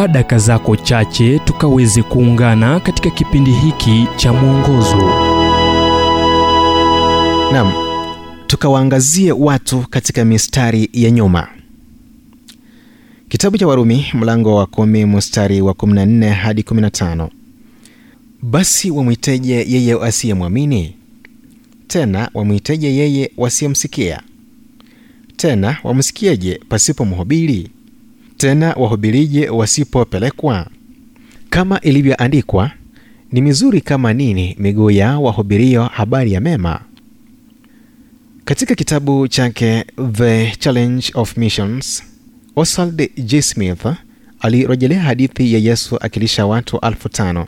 chukua daka zako chache tukaweze kuungana katika kipindi hiki cha mwongozo. Nam tukawaangazie watu katika mistari ya nyuma. Kitabu cha warumi mlango wa kumi mstari wa 14 hadi 15 basi wamwiteje yeye asiyemwamini? Tena wamwiteje yeye wasiyemsikia? Tena wamsikieje pasipo mhubiri tena wahubirije wasipopelekwa? Kama ilivyoandikwa ni mizuri kama nini miguu ya wahubirio habari ya mema? Katika kitabu chake the challenge of missions oswald j. Smith alirejelea hadithi ya yesu akilisha watu elfu tano.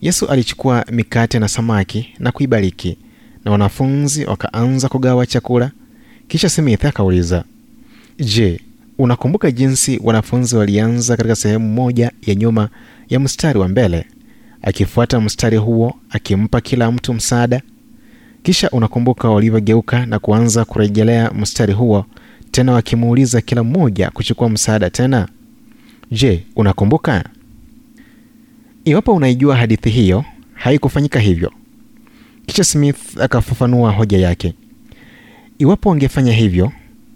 Yesu alichukua mikate na samaki na kuibariki na wanafunzi wakaanza kugawa chakula. Kisha smith akauliza je unakumbuka jinsi wanafunzi walianza katika sehemu moja ya nyuma ya mstari wa mbele akifuata mstari huo akimpa kila mtu msaada? Kisha unakumbuka walivyogeuka na kuanza kurejelea mstari huo tena wakimuuliza kila mmoja kuchukua msaada tena? Je unakumbuka? Iwapo unaijua hadithi hiyo haikufanyika hivyo. Kisha smith akafafanua hoja yake. Iwapo wangefanya hivyo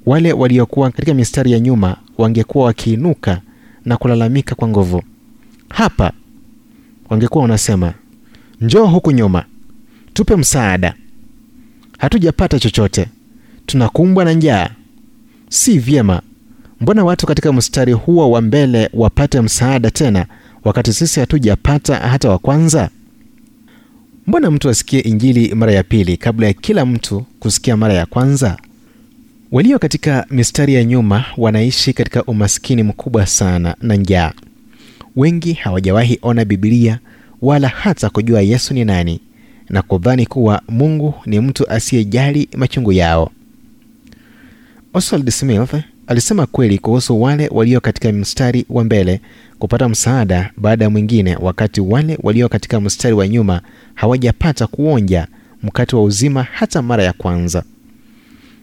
wale waliokuwa katika mistari ya nyuma wangekuwa wakiinuka na kulalamika kwa nguvu. Hapa wangekuwa wanasema njoo huku nyuma tupe msaada. Hatujapata chochote tunakumbwa na njaa. Si vyema. Mbona watu katika mstari huo wa mbele wapate msaada tena wakati sisi hatujapata hata wa kwanza? Mbona mtu asikie injili mara ya pili kabla ya kila mtu kusikia mara ya kwanza walio katika mistari ya nyuma wanaishi katika umaskini mkubwa sana na njaa. Wengi hawajawahi ona bibilia wala hata kujua yesu ni nani na kudhani kuwa mungu ni mtu asiyejali machungu yao. Oswald smith alisema kweli kuhusu wale walio katika mstari wa mbele kupata msaada baada ya mwingine wakati wale walio katika mstari wa nyuma hawajapata kuonja mkate wa uzima hata mara ya kwanza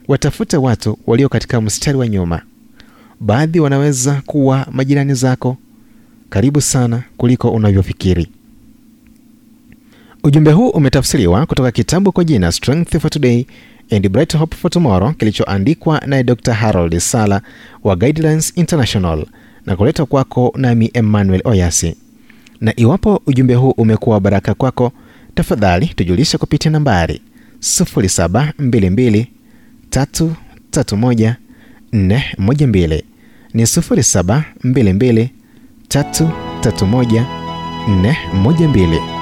watafute watu walio katika mstari wa nyuma. Baadhi wanaweza kuwa majirani zako. Karibu sana kuliko unavyofikiri. Ujumbe huu umetafsiriwa kutoka kitabu kwa jina strength for today and bright hope for tomorrow kilichoandikwa naye dr harold sala wa guidelines international na kuletwa kwako nami emmanuel oyasi. Na iwapo ujumbe huu umekuwa baraka kwako tafadhali tujulishe kupitia nambari 0722 331 412 ni 0722 331 412